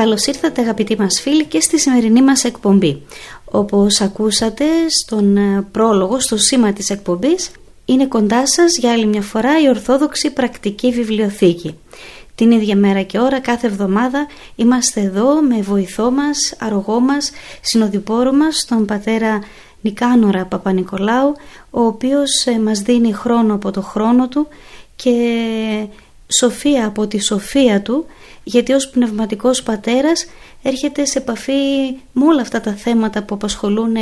Καλώς ήρθατε αγαπητοί μας φίλοι και στη σημερινή μας εκπομπή. Όπως ακούσατε στον ε, πρόλογο, στο σήμα της εκπομπής, είναι κοντά σας για άλλη μια φορά η Ορθόδοξη Πρακτική Βιβλιοθήκη. Την ίδια μέρα και ώρα κάθε εβδομάδα είμαστε εδώ με βοηθό μας, αρρωγό μας, συνοδοιπόρο μας, τον πατέρα Νικάνορα Παπα-Νικολάου, ο οποίος ε, μας δίνει χρόνο από το χρόνο του και σοφία από τη σοφία του γιατί ως πνευματικός πατέρας έρχεται σε επαφή με όλα αυτά τα θέματα που απασχολούν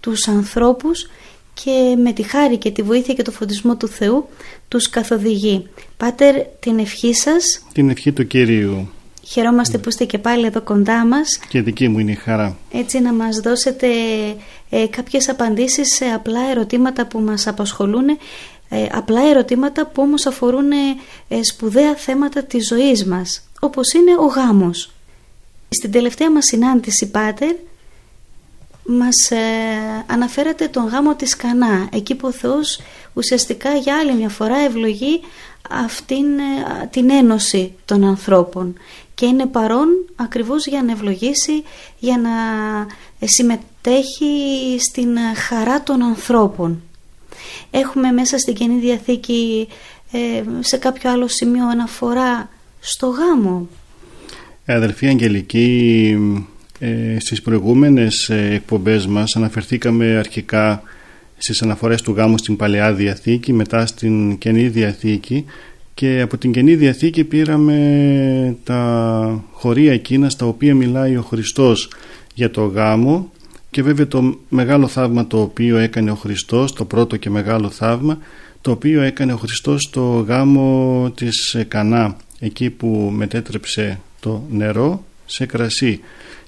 τους ανθρώπους και με τη χάρη και τη βοήθεια και το φωτισμό του Θεού τους καθοδηγεί. Πάτερ, την ευχή σας. Την ευχή του Κυρίου. Χαιρόμαστε που είστε και πάλι εδώ κοντά μας. Και δική μου είναι η χαρά. Έτσι να μας δώσετε ε, κάποιες απαντήσεις σε απλά ερωτήματα που μας απασχολούν ε, απλά ερωτήματα που όμως αφορούν ε, σπουδαία θέματα της ζωής μας όπως είναι ο γάμος. Στην τελευταία μας συνάντηση, Πάτερ, μας ε, αναφέρατε τον γάμο της Κανά, εκεί που ο Θεός ουσιαστικά για άλλη μια φορά ευλογεί αυτήν ε, την ένωση των ανθρώπων και είναι παρόν ακριβώς για να ευλογήσει, για να ε, συμμετέχει στην χαρά των ανθρώπων. Έχουμε μέσα στην Καινή Διαθήκη σε κάποιο άλλο σημείο αναφορά στο γάμο. Ε, αδελφή Αγγελική, ε, στις προηγούμενες ε, εκπομπές μας αναφερθήκαμε αρχικά στις αναφορές του γάμου στην Παλαιά Διαθήκη, μετά στην Καινή Διαθήκη και από την Καινή Διαθήκη πήραμε τα χωρία εκείνα στα οποία μιλάει ο Χριστός για το γάμο και βέβαια το μεγάλο θαύμα το οποίο έκανε ο Χριστός, το πρώτο και μεγάλο θαύμα το οποίο έκανε ο Χριστός στο γάμο της Κανά εκεί που μετέτρεψε το νερό σε κρασί.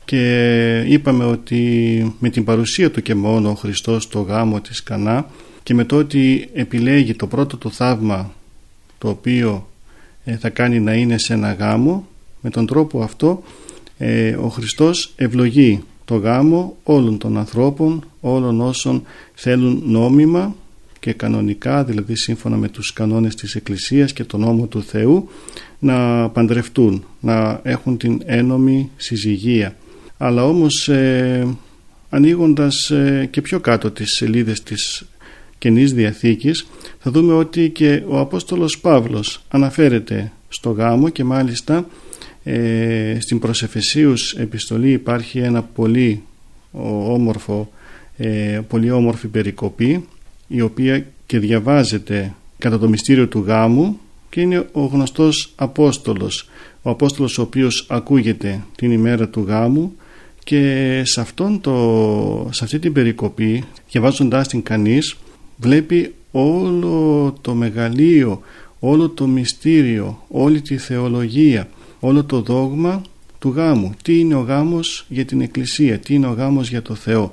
Και είπαμε ότι με την παρουσία του και μόνο ο Χριστός στο γάμο της Κανά και με το ότι επιλέγει το πρώτο του θαύμα το οποίο ε, θα κάνει να είναι σε ένα γάμο με τον τρόπο αυτό ε, ο Χριστός ευλογεί το γάμο όλων των ανθρώπων όλων όσων θέλουν νόμιμα και κανονικά δηλαδή σύμφωνα με τους κανόνες της Εκκλησίας και τον νόμο του Θεού να παντρευτούν, να έχουν την ένομη συζυγία. Αλλά όμως ε, ανοίγοντας ε, και πιο κάτω τις σελίδες της Καινής Διαθήκης θα δούμε ότι και ο Απόστολος Παύλος αναφέρεται στο γάμο και μάλιστα ε, στην προσεφεσίους επιστολή υπάρχει ένα πολύ όμορφο, ε, πολύ όμορφη περικοπή η οποία και διαβάζεται κατά το μυστήριο του γάμου και είναι ο γνωστός Απόστολος. Ο Απόστολος ο οποίος ακούγεται την ημέρα του γάμου και σε, αυτόν το, σε αυτή την περικοπή διαβάζοντάς την κανείς βλέπει όλο το μεγαλείο όλο το μυστήριο όλη τη θεολογία όλο το δόγμα του γάμου. Τι είναι ο γάμος για την Εκκλησία τι είναι ο γάμος για το Θεό.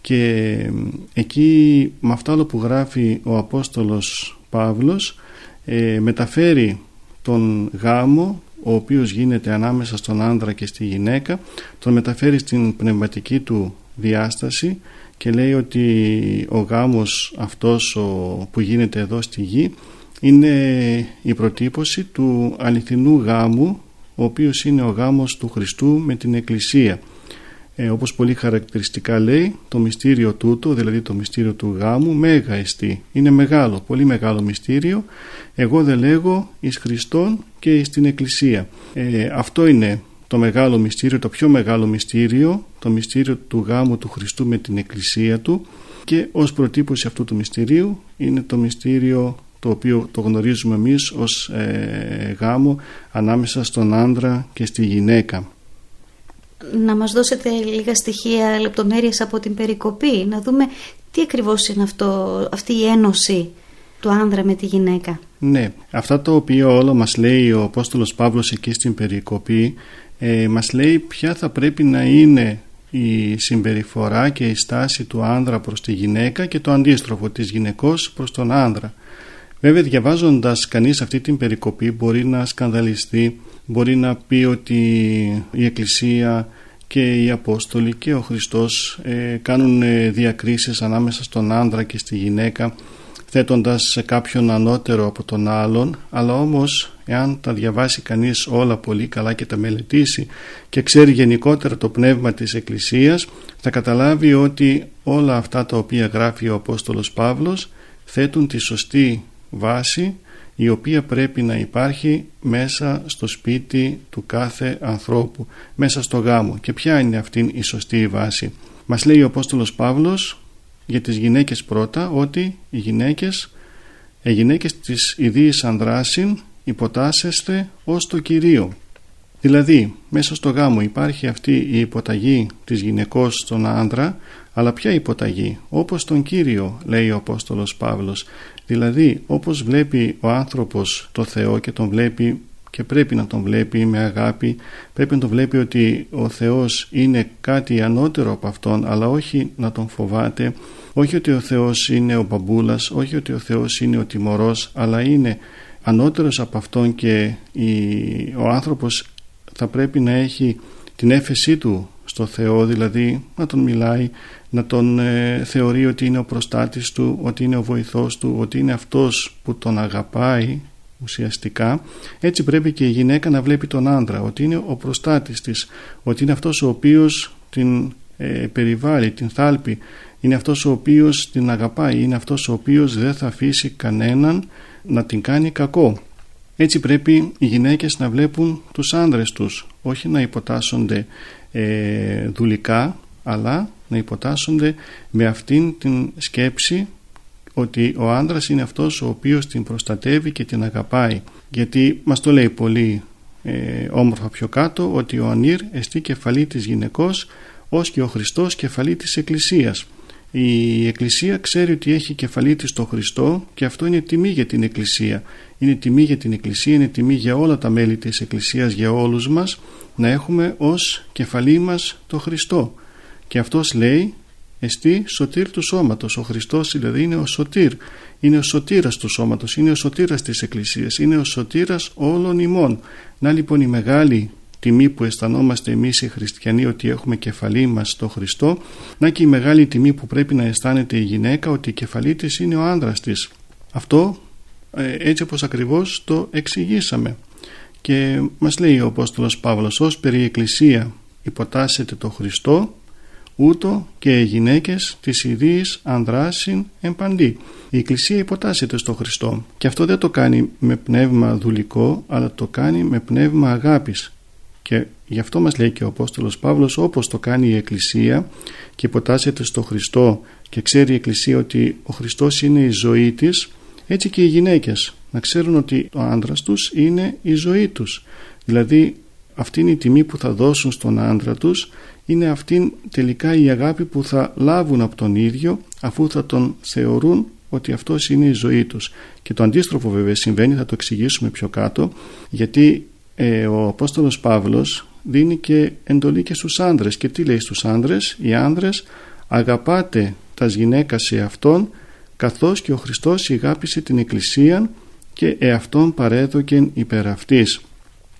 Και εκεί με αυτά που γράφει ο Απόστολος Παύλος ε, μεταφέρει τον γάμο ο οποίος γίνεται ανάμεσα στον άνδρα και στη γυναίκα τον μεταφέρει στην πνευματική του διάσταση και λέει ότι ο γάμος αυτός ο, που γίνεται εδώ στη γη είναι η προτύπωση του αληθινού γάμου ο οποίος είναι ο γάμος του Χριστού με την Εκκλησία. Ε, όπως πολύ χαρακτηριστικά λέει το μυστήριο τούτο δηλαδή το μυστήριο του γάμου μέγα εστί. Είναι μεγάλο, πολύ μεγάλο μυστήριο. Εγώ δεν λέγω εις Χριστόν και εις την Εκκλησία. Ε, αυτό είναι το μεγάλο μυστήριο, το πιο μεγάλο μυστήριο το μυστήριο του γάμου του Χριστού με την Εκκλησία του. Και ως προτύπωση αυτού του μυστηρίου είναι το μυστήριο το οποίο το γνωρίζουμε εμείς ως ε, γάμο ανάμεσα στον άντρα και στη γυναίκα να μας δώσετε λίγα στοιχεία, λεπτομέρειες από την περικοπή, να δούμε τι ακριβώς είναι αυτό, αυτή η ένωση του άνδρα με τη γυναίκα. Ναι, αυτά το οποίο όλο μας λέει ο Απόστολος Παύλος εκεί στην περικοπή ε, μας λέει ποια θα πρέπει να είναι η συμπεριφορά και η στάση του άνδρα προς τη γυναίκα και το αντίστροφο της γυναικός προς τον άνδρα. Βέβαια διαβάζοντας κανείς αυτή την περικοπή μπορεί να σκανδαλιστεί μπορεί να πει ότι η Εκκλησία και οι Απόστολοι και ο Χριστός ε, κάνουν ε, διακρίσεις ανάμεσα στον άνδρα και στη γυναίκα θέτοντας σε κάποιον ανώτερο από τον άλλον. Αλλά όμως εάν τα διαβάσει κανείς όλα πολύ καλά και τα μελετήσει και ξέρει γενικότερα το πνεύμα της Εκκλησίας θα καταλάβει ότι όλα αυτά τα οποία γράφει ο Απόστολος Παύλος θέτουν τη σωστή βάση η οποία πρέπει να υπάρχει μέσα στο σπίτι του κάθε ανθρώπου, μέσα στο γάμο. Και ποια είναι αυτή η σωστή βάση. Μας λέει ο Απόστολος Παύλος για τις γυναίκες πρώτα ότι οι γυναίκες, οι γυναίκες της ιδίης ανδράσιν υποτάσσεστε ως το Κυρίο. Δηλαδή μέσα στο γάμο υπάρχει αυτή η υποταγή της γυναικός στον άνδρα αλλά ποια υποταγή; Όπως τον Κύριο λέει ο Απόστολος Παύλος Δηλαδή όπως βλέπει ο άνθρωπος το Θεό και τον βλέπει και πρέπει να τον βλέπει με αγάπη πρέπει να τον βλέπει ότι ο Θεός είναι κάτι ανώτερο από Αυτόν αλλά όχι να τον φοβάται όχι ότι ο Θεός είναι ο μπαμπούλας όχι ότι ο Θεός είναι ο τιμωρός αλλά είναι ανώτερος από Αυτόν και ο άνθρωπος θα πρέπει να έχει την έφεσή του στο Θεό δηλαδή να τον μιλάει να τον ε, θεωρεί ότι είναι ο προστάτης του ότι είναι ο βοηθός του ότι είναι αυτός που τον αγαπάει ουσιαστικά. Έτσι πρέπει και η γυναίκα να βλέπει τον άντρα ότι είναι ο προστάτης της ότι είναι αυτός ο οποίος την ε, περιβάλλει, την θάλπει είναι αυτός ο οποίος την αγαπάει είναι αυτός ο οποίος δεν θα αφήσει κανέναν να την κάνει κακό. Έτσι πρέπει οι γυναίκες να βλέπουν τους άνδρες τους όχι να υποτάσσονται ε, δουλικά αλλά να υποτάσσονται με αυτήν την σκέψη ότι ο άντρας είναι αυτός ο οποίος την προστατεύει και την αγαπάει. Γιατί μας το λέει πολύ ε, όμορφα πιο κάτω ότι ο Ανήρ εστί κεφαλή της γυναικός ως και ο Χριστός κεφαλή της Εκκλησίας. Η Εκκλησία ξέρει ότι έχει κεφαλή της το Χριστό και αυτό είναι τιμή για την Εκκλησία. Είναι τιμή για την Εκκλησία είναι τιμή για όλα τα μέλη της Εκκλησίας για όλους μας να έχουμε ως κεφαλή μας το Χριστό και αυτός λέει εστί σωτήρ του σώματος ο Χριστός δηλαδή είναι ο σωτήρ. Είναι ο σωτήρας του σώματος είναι ο σωτήρας της Εκκλησίας είναι ο σωτήρας όλων ημών. Να λοιπόν η μεγάλη τιμή που αισθανόμαστε εμείς οι χριστιανοί ότι έχουμε κεφαλή μας στο Χριστό να και η μεγάλη τιμή που πρέπει να αισθάνεται η γυναίκα ότι η κεφαλή της είναι ο άνδρας της αυτό ε, έτσι όπως ακριβώς το εξηγήσαμε. Και μας λέει ο Απόστολος Παύλος ως περί Εκκλησία υποτάσσεται το Χριστό ούτω και οι γυναίκες της ιδίης ανδράσιν εμπαντή. Η Εκκλησία υποτάσσεται στο Χριστό και αυτό δεν το κάνει με πνεύμα δουλικό αλλά το κάνει με πνεύμα αγάπης και γι' αυτό μας λέει και ο Απόστολος Παύλος όπως το κάνει η Εκκλησία και υποτάσσεται στο Χριστό και ξέρει η Εκκλησία ότι ο Χριστός είναι η ζωή της έτσι και οι γυναίκες να ξέρουν ότι ο άντρας τους είναι η ζωή τους δηλαδή αυτή είναι η τιμή που θα δώσουν στον άντρα τους είναι αυτή τελικά η αγάπη που θα λάβουν από τον ίδιο αφού θα τον θεωρούν ότι αυτός είναι η ζωή τους και το αντίστροφο βέβαια συμβαίνει θα το εξηγήσουμε πιο κάτω γιατί ε, ο Απόστολος Παύλος δίνει και εντολή και στους άντρες και τι λέει στους άντρες οι άντρες αγαπάτε τας γυναίκας σε αυτόν καθώς και ο Χριστός αγάπησε την Εκκλησία και εαυτόν παρέδοκεν υπέρ αυτής.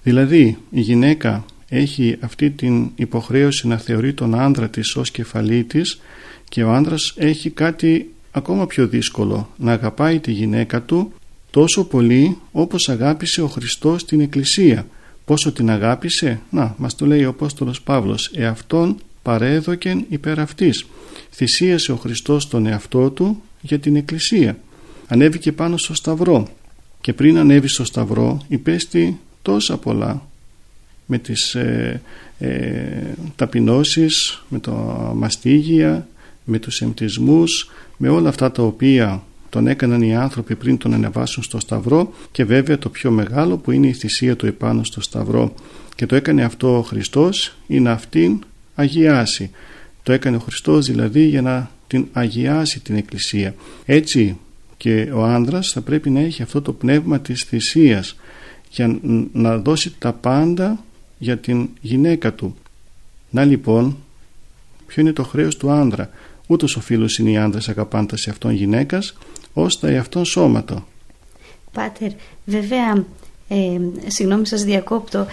Δηλαδή η γυναίκα έχει αυτή την υποχρέωση να θεωρεί τον άντρα της ως κεφαλή της και ο άντρας έχει κάτι ακόμα πιο δύσκολο να αγαπάει τη γυναίκα του τόσο πολύ όπως αγάπησε ο Χριστός την Εκκλησία. Πόσο την αγάπησε; Να, μας το λέει ο Απόστολος Παύλος. Εαυτόν παρέδοκεν υπέρ αυτής. Θυσίασε ο Χριστός τον εαυτό του για την Εκκλησία. Ανέβηκε πάνω στο Σταυρό και πριν ανέβει στο Σταυρό υπέστη τόσα πολλά με τις ε, ε, ταπεινώσεις, με το μαστίγια, με τους εμπτισμούς, με όλα αυτά τα οποία τον έκαναν οι άνθρωποι πριν τον ανεβάσουν στο Σταυρό και βέβαια το πιο μεγάλο που είναι η θυσία του επάνω στο Σταυρό και το έκανε αυτό ο Χριστός ή να αυτήν αγιάσει. Το έκανε ο Χριστός δηλαδή για να την αγιάσει την Εκκλησία. Έτσι και ο άνδρας θα πρέπει να έχει αυτό το πνεύμα της θυσίας για να δώσει τα πάντα για την γυναίκα του. Να λοιπόν, ποιο είναι το χρέος του άνδρα. Ούτως ο φίλος είναι οι άνδρες αγαπάντας σε αυτόν γυναίκας, ως τα εαυτόν σώματο. Πάτερ, βέβαια, ε, συγγνώμη σας διακόπτω,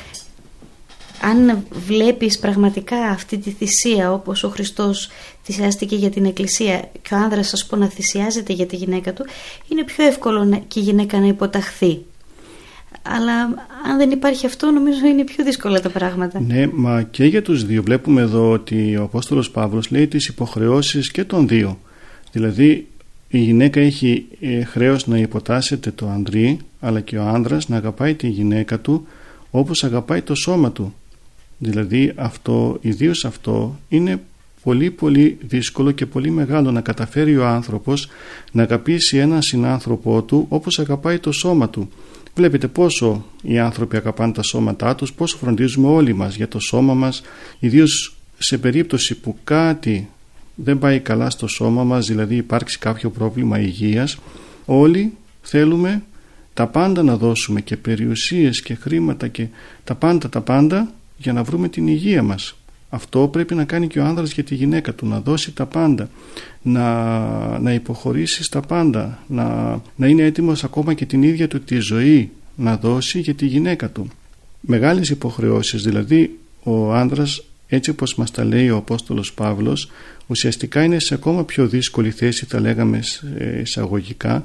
αν βλέπεις πραγματικά αυτή τη θυσία όπως ο Χριστός θυσιάστηκε για την Εκκλησία και ο άνδρας σας πω να θυσιάζεται για τη γυναίκα του είναι πιο εύκολο και η γυναίκα να υποταχθεί αλλά αν δεν υπάρχει αυτό νομίζω είναι πιο δύσκολα τα πράγματα. Ναι, μα και για τους δύο βλέπουμε εδώ ότι ο Απόστολος Παύλος λέει τις υποχρεώσεις και των δύο. Δηλαδή η γυναίκα έχει ε, χρέος να υποτάσσεται το ανδρή αλλά και ο άνδρας να αγαπάει τη γυναίκα του όπως αγαπάει το σώμα του. Δηλαδή αυτό, ιδίως αυτό είναι πολύ πολύ δύσκολο και πολύ μεγάλο να καταφέρει ο άνθρωπος να αγαπήσει έναν συνάνθρωπό του όπως αγαπάει το σώμα του. Βλέπετε πόσο οι άνθρωποι αγαπάνε τα σώματά τους, πόσο φροντίζουμε όλοι μας για το σώμα μας, ιδίως σε περίπτωση που κάτι δεν πάει καλά στο σώμα μας, δηλαδή υπάρξει κάποιο πρόβλημα υγείας, όλοι θέλουμε τα πάντα να δώσουμε και περιουσίες και χρήματα και τα πάντα τα πάντα για να βρούμε την υγεία μας. Αυτό πρέπει να κάνει και ο άνδρας για τη γυναίκα του, να δώσει τα πάντα, να, να υποχωρήσει στα πάντα, να, να είναι έτοιμος ακόμα και την ίδια του τη ζωή να δώσει για τη γυναίκα του. Μεγάλες υποχρεώσεις, δηλαδή ο άνδρας έτσι όπως μας τα λέει ο Απόστολος Παύλος ουσιαστικά είναι σε ακόμα πιο δύσκολη θέση θα λέγαμε εισαγωγικά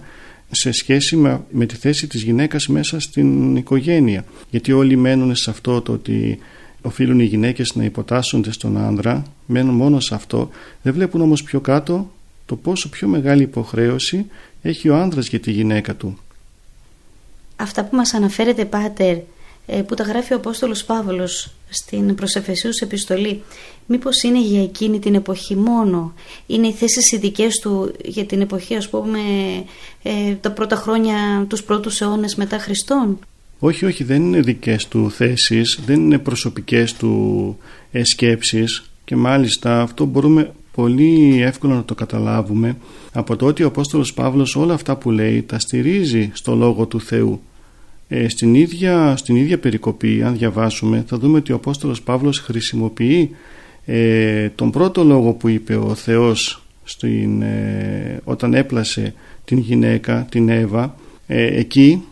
σε σχέση με, με τη θέση της γυναίκας μέσα στην οικογένεια γιατί όλοι μένουν σε αυτό το ότι οφείλουν οι γυναίκες να υποτάσσονται στον άνδρα μένουν μόνο σε αυτό δεν βλέπουν όμως πιο κάτω το πόσο πιο μεγάλη υποχρέωση έχει ο άνδρας για τη γυναίκα του. Αυτά που μας αναφέρετε Πάτερ ε, που τα γράφει ο Απόστολος Παύλος στην προσεφεσίους επιστολή μήπως είναι για εκείνη την εποχή μόνο; Είναι οι θέσεις ειδικές του για την εποχή ας πούμε ε, τα πρώτα χρόνια τους πρώτους αιώνες μετά Χριστόν; Όχι, όχι, δεν είναι δικές του θέσεις, δεν είναι προσωπικές του ε, σκέψεις και μάλιστα αυτό μπορούμε πολύ εύκολα να το καταλάβουμε από το ότι ο Απόστολος Παύλος όλα αυτά που λέει τα στηρίζει στο Λόγο του Θεού. Ε, στην, ίδια, στην ίδια περικοπή αν διαβάσουμε θα δούμε ότι ο Απόστολος Παύλος χρησιμοποιεί ε, τον πρώτο λόγο που είπε ο Θεός στην, όταν έπλασε την γυναίκα, την Εύα εκεί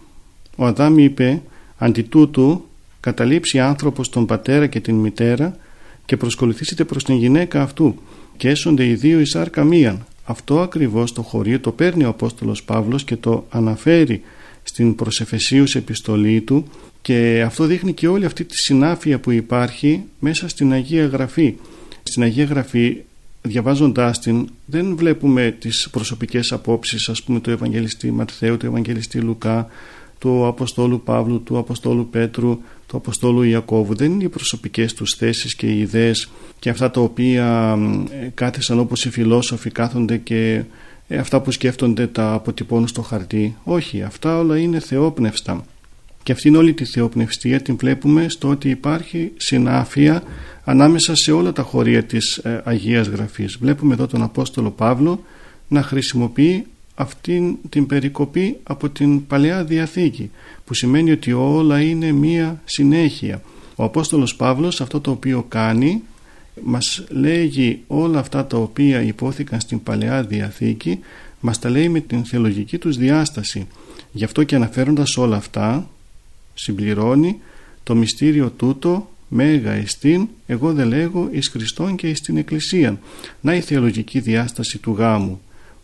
ο Αδάμ είπε «Αντί τούτου καταλήψει άνθρωπος τον πατέρα και την μητέρα και προσκοληθήσετε προς την γυναίκα αυτού και έσονται οι δύο εις άρκα μίαν». Αυτό ακριβώς το χωρίο το παίρνει ο Απόστολος Παύλος και το αναφέρει στην προσεφεσίους επιστολή του και αυτό δείχνει και όλη αυτή τη συνάφεια που υπάρχει μέσα στην Αγία Γραφή. Στην Αγία Γραφή διαβάζοντάς την δεν βλέπουμε τις προσωπικές απόψεις ας πούμε του Ευαγγελιστή Ματθαίου, του Ευαγγελιστή Λουκά του Αποστόλου Παύλου, του Αποστόλου Πέτρου, του Αποστόλου Ιακώβου. Δεν είναι οι προσωπικές τους θέσεις και οι ιδέες και αυτά τα οποία κάθεσαν όπως οι φιλόσοφοι κάθονται και ε, αυτά που σκέφτονται τα αποτυπώνουν στο χαρτί. Όχι, αυτά όλα είναι θεόπνευστα. Και αυτήν όλη τη θεοπνευστία την βλέπουμε στο ότι υπάρχει συνάφεια ανάμεσα σε όλα τα χωρία της ε, Αγίας Γραφής. Βλέπουμε εδώ τον Απόστολο Παύλο να χρησιμοποιεί αυτήν την περικοπή από την Παλαιά Διαθήκη που σημαίνει ότι όλα είναι μία συνέχεια. Ο Απόστολος Παύλος αυτό το οποίο κάνει μας λέγει όλα αυτά τα οποία υπόθηκαν στην Παλαιά Διαθήκη μας τα λέει με την θεολογική τους διάσταση. Γι' αυτό και αναφέροντας όλα αυτά συμπληρώνει το μυστήριο τούτο μέγα εστίν εγώ δεν λέγω εις Χριστόν και εις την Εκκλησία. Να η θεολογική διάσταση του γάμου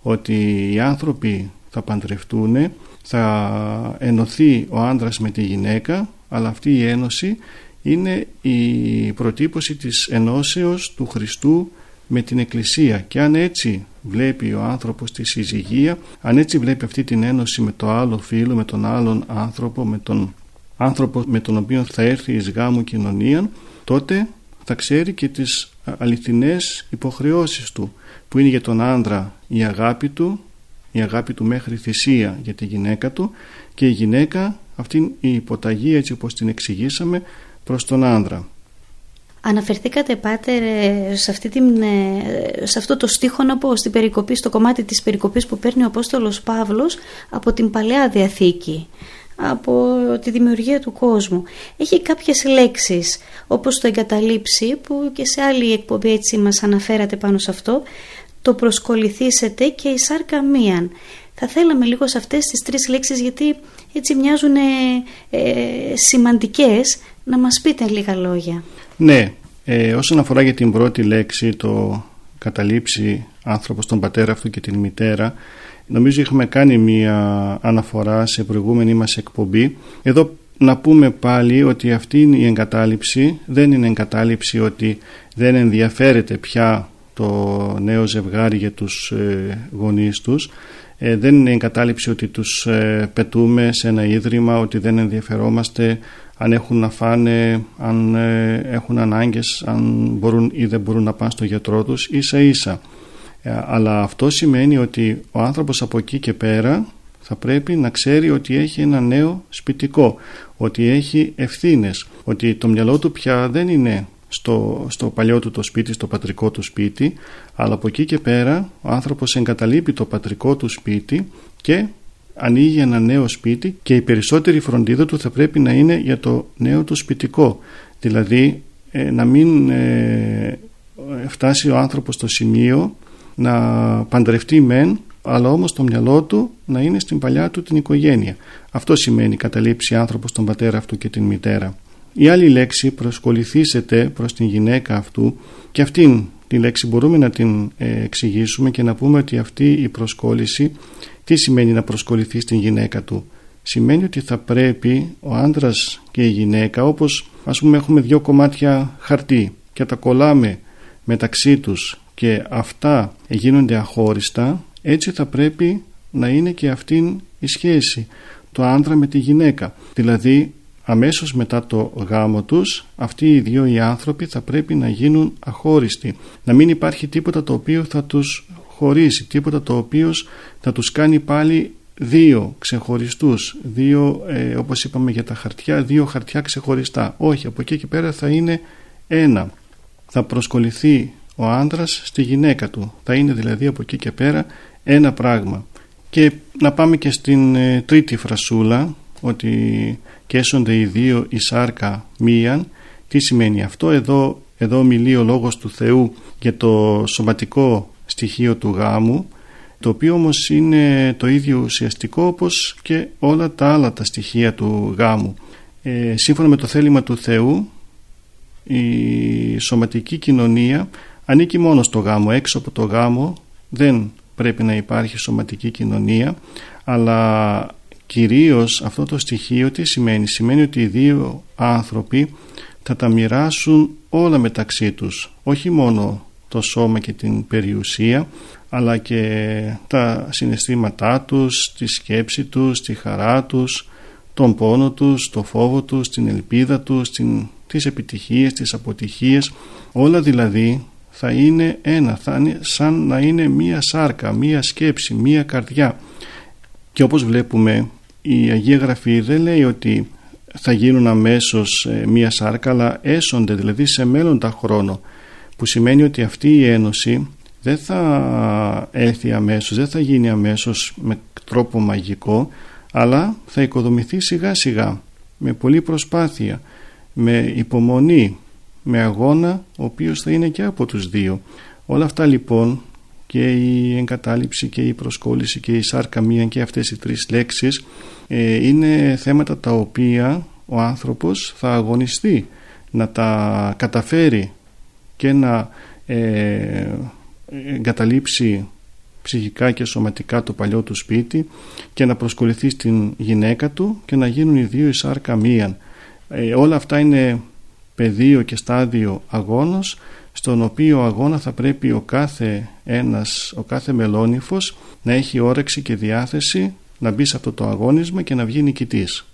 ότι οι άνθρωποι θα παντρευτούν, θα ενωθεί ο άντρας με τη γυναίκα, αλλά αυτή η ένωση είναι η προτύπωση της ενώσεως του Χριστού με την Εκκλησία. Και αν έτσι βλέπει ο άνθρωπος τη συζυγία αν έτσι βλέπει αυτή την ένωση με το άλλο φίλο, με τον άλλον άνθρωπο με τον άνθρωπο με τον οποίο θα έρθει εις γάμου κοινωνία τότε θα ξέρει και τις αληθινές υποχρεώσεις του που είναι για τον άντρα η αγάπη του η αγάπη του μέχρι θυσία για τη γυναίκα του και η γυναίκα αυτή η υποταγή έτσι όπως την εξηγήσαμε προς τον άντρα. Αναφερθήκατε πάτερ σε, αυτή την, ε, σε αυτό το στίχο να πω στην περικοπή, στο κομμάτι της περικοπής που παίρνει ο Απόστολος Παύλος από την Παλαιά Διαθήκη από τη δημιουργία του κόσμου. Έχει κάποιες λέξεις όπως το εγκαταλείψει που και σε άλλη εκπομπή έτσι μας αναφέρατε πάνω σε αυτό το προσκοληθήσετε και η σάρκα μίαν. Θα θέλαμε λίγο σε αυτές τις τρεις λέξεις γιατί έτσι μοιάζουν ε, σημαντικές να μας πείτε λίγα λόγια. Ναι, ε, όσον αφορά για την πρώτη λέξη το καταλήψει άνθρωπος τον πατέρα αυτού και την μητέρα νομίζω είχαμε κάνει μία αναφορά σε προηγούμενη μας εκπομπή εδώ να πούμε πάλι ότι αυτή είναι η εγκατάλειψη δεν είναι εγκατάλειψη ότι δεν ενδιαφέρεται πια το νέο ζευγάρι για τους ε, γονείς τους ε, δεν είναι εγκατάλειψη ότι τους ε, πετούμε σε ένα ίδρυμα ότι δεν ενδιαφερόμαστε αν έχουν να φάνε, αν έχουν ανάγκες, αν μπορούν ή δεν μπορούν να πάνε στο γιατρό τους ίσα ίσα. Αλλά αυτό σημαίνει ότι ο άνθρωπος από εκεί και πέρα θα πρέπει να ξέρει ότι έχει ένα νέο σπιτικό, ότι έχει ευθύνες, ότι το μυαλό του πια δεν είναι στο, στο παλιό του το σπίτι, στο πατρικό του σπίτι αλλά από εκεί και πέρα ο άνθρωπος εγκαταλείπει το πατρικό του σπίτι και ανοίγει ένα νέο σπίτι και η περισσότερη φροντίδα του θα πρέπει να είναι για το νέο του σπιτικό. Δηλαδή ε, να μην ε, φτάσει ο άνθρωπος στο σημείο να παντρευτεί μεν αλλά όμως το μυαλό του να είναι στην παλιά του την οικογένεια. Αυτό σημαίνει καταλήψει άνθρωπος τον πατέρα αυτού και την μητέρα η άλλη λέξη προσκοληθήσετε προς την γυναίκα αυτού και αυτήν τη λέξη μπορούμε να την ε, εξηγήσουμε και να πούμε ότι αυτή η προσκόλληση τι σημαίνει να προσκοληθεί στην γυναίκα του; Σημαίνει ότι θα πρέπει ο άντρας και η γυναίκα όπως ας πούμε έχουμε δύο κομμάτια χαρτί και τα κολλάμε μεταξύ τους και αυτά γίνονται αχώριστα έτσι θα πρέπει να είναι και αυτήν η σχέση το άντρα με τη γυναίκα. Δηλαδή αμέσως μετά το γάμο τους αυτοί οι δύο οι άνθρωποι θα πρέπει να γίνουν αχώριστοι να μην υπάρχει τίποτα το οποίο θα τους χωρίσει τίποτα το οποίο θα τους κάνει πάλι δύο ξεχωριστούς δύο ε, όπως είπαμε για τα χαρτιά δύο χαρτιά ξεχωριστά. Όχι από εκεί και πέρα θα είναι ένα. Θα προσκοληθεί ο άντρας στη γυναίκα του. Θα είναι δηλαδή από εκεί και πέρα ένα πράγμα. Και να πάμε και στην ε, τρίτη φρασούλα ότι καίσονται οι δύο η σάρκα μίαν τι σημαίνει αυτό; Εδώ, εδώ μιλεί ο λόγος του Θεού για το σωματικό στοιχείο του γάμου το οποίο όμως είναι το ίδιο ουσιαστικό όπως και όλα τα άλλα τα στοιχεία του γάμου. Ε, σύμφωνα με το θέλημα του Θεού η σωματική κοινωνία ανήκει μόνο στο γάμο. Έξω από το γάμο δεν πρέπει να υπάρχει σωματική κοινωνία αλλά Κυρίως αυτό το στοιχείο τι σημαίνει; Σημαίνει ότι οι δύο άνθρωποι θα τα μοιράσουν όλα μεταξύ τους. Όχι μόνο το σώμα και την περιουσία αλλά και τα συναισθήματά τους, τη σκέψη τους, τη χαρά τους, τον πόνο τους, το φόβο τους, την ελπίδα τους, την, τις επιτυχίες, τις αποτυχίες. Όλα δηλαδή θα είναι ένα, θα είναι σαν να είναι μία σάρκα, μία σκέψη, μία καρδιά. Και όπως βλέπουμε η Αγία Γραφή δεν λέει ότι θα γίνουν αμέσως ε, μία σάρκα αλλά έσονται δηλαδή σε μέλλοντα χρόνο που σημαίνει ότι αυτή η ένωση δεν θα έλθει αμέσως, δεν θα γίνει αμέσως με τρόπο μαγικό αλλά θα οικοδομηθεί σιγά σιγά με πολλή προσπάθεια, με υπομονή, με αγώνα ο οποίος θα είναι και από τους δύο. Όλα αυτά λοιπόν και η εγκατάλειψη και η προσκόλληση και η σάρκα μία και αυτές οι τρεις λέξεις ε, είναι θέματα τα οποία ο άνθρωπος θα αγωνιστεί να τα καταφέρει και να ε, εγκαταλείψει ψυχικά και σωματικά το παλιό του σπίτι και να προσκοληθεί στην γυναίκα του και να γίνουν οι δύο η σάρκα μίαν. Ε, όλα αυτά είναι πεδίο και στάδιο αγώνος στον οποίο αγώνα θα πρέπει ο κάθε ένας, ο κάθε μελόνυφος να έχει όρεξη και διάθεση να μπεις σε αυτό το αγώνισμα και να βγει νικητής.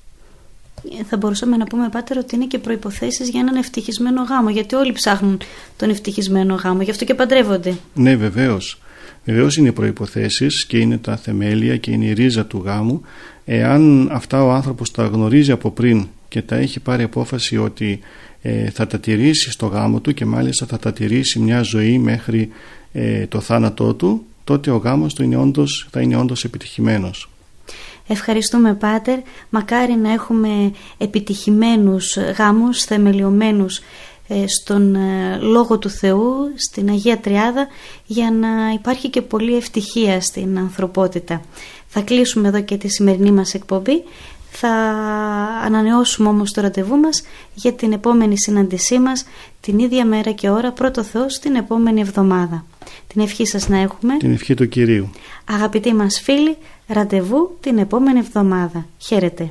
Ε, θα μπορούσαμε να πούμε, Πάτερ, ότι είναι και προϋποθέσεις για έναν ευτυχισμένο γάμο, γιατί όλοι ψάχνουν τον ευτυχισμένο γάμο, γι' αυτό και παντρεύονται. Ναι, βεβαίως. Βεβαίως είναι οι προϋποθέσεις και είναι τα θεμέλια και είναι η ρίζα του γάμου. Εάν αυτά ο άνθρωπος τα γνωρίζει από πριν και τα έχει πάρει απόφαση ότι ε, θα τα τηρήσει στο γάμο του και μάλιστα θα τα τηρήσει μια ζωή μέχρι ε, το θάνατό του, τότε ο γάμος του είναι όντως, θα είναι όντως επιτυχημένος. Ευχαριστούμε Πάτερ, μακάρι να έχουμε επιτυχημένους γάμους θεμελιωμένους ε, στον Λόγο του Θεού, στην Αγία Τριάδα για να υπάρχει και πολύ ευτυχία στην ανθρωπότητα. Θα κλείσουμε εδώ και τη σημερινή μας εκπομπή θα ανανεώσουμε όμως το ραντεβού μας για την επόμενη συνάντησή μας την ίδια μέρα και ώρα πρώτο Θεός την επόμενη εβδομάδα. Την ευχή σας να έχουμε. Την ευχή του Κυρίου. Αγαπητοί μας φίλοι, ραντεβού την επόμενη εβδομάδα. Χαίρετε.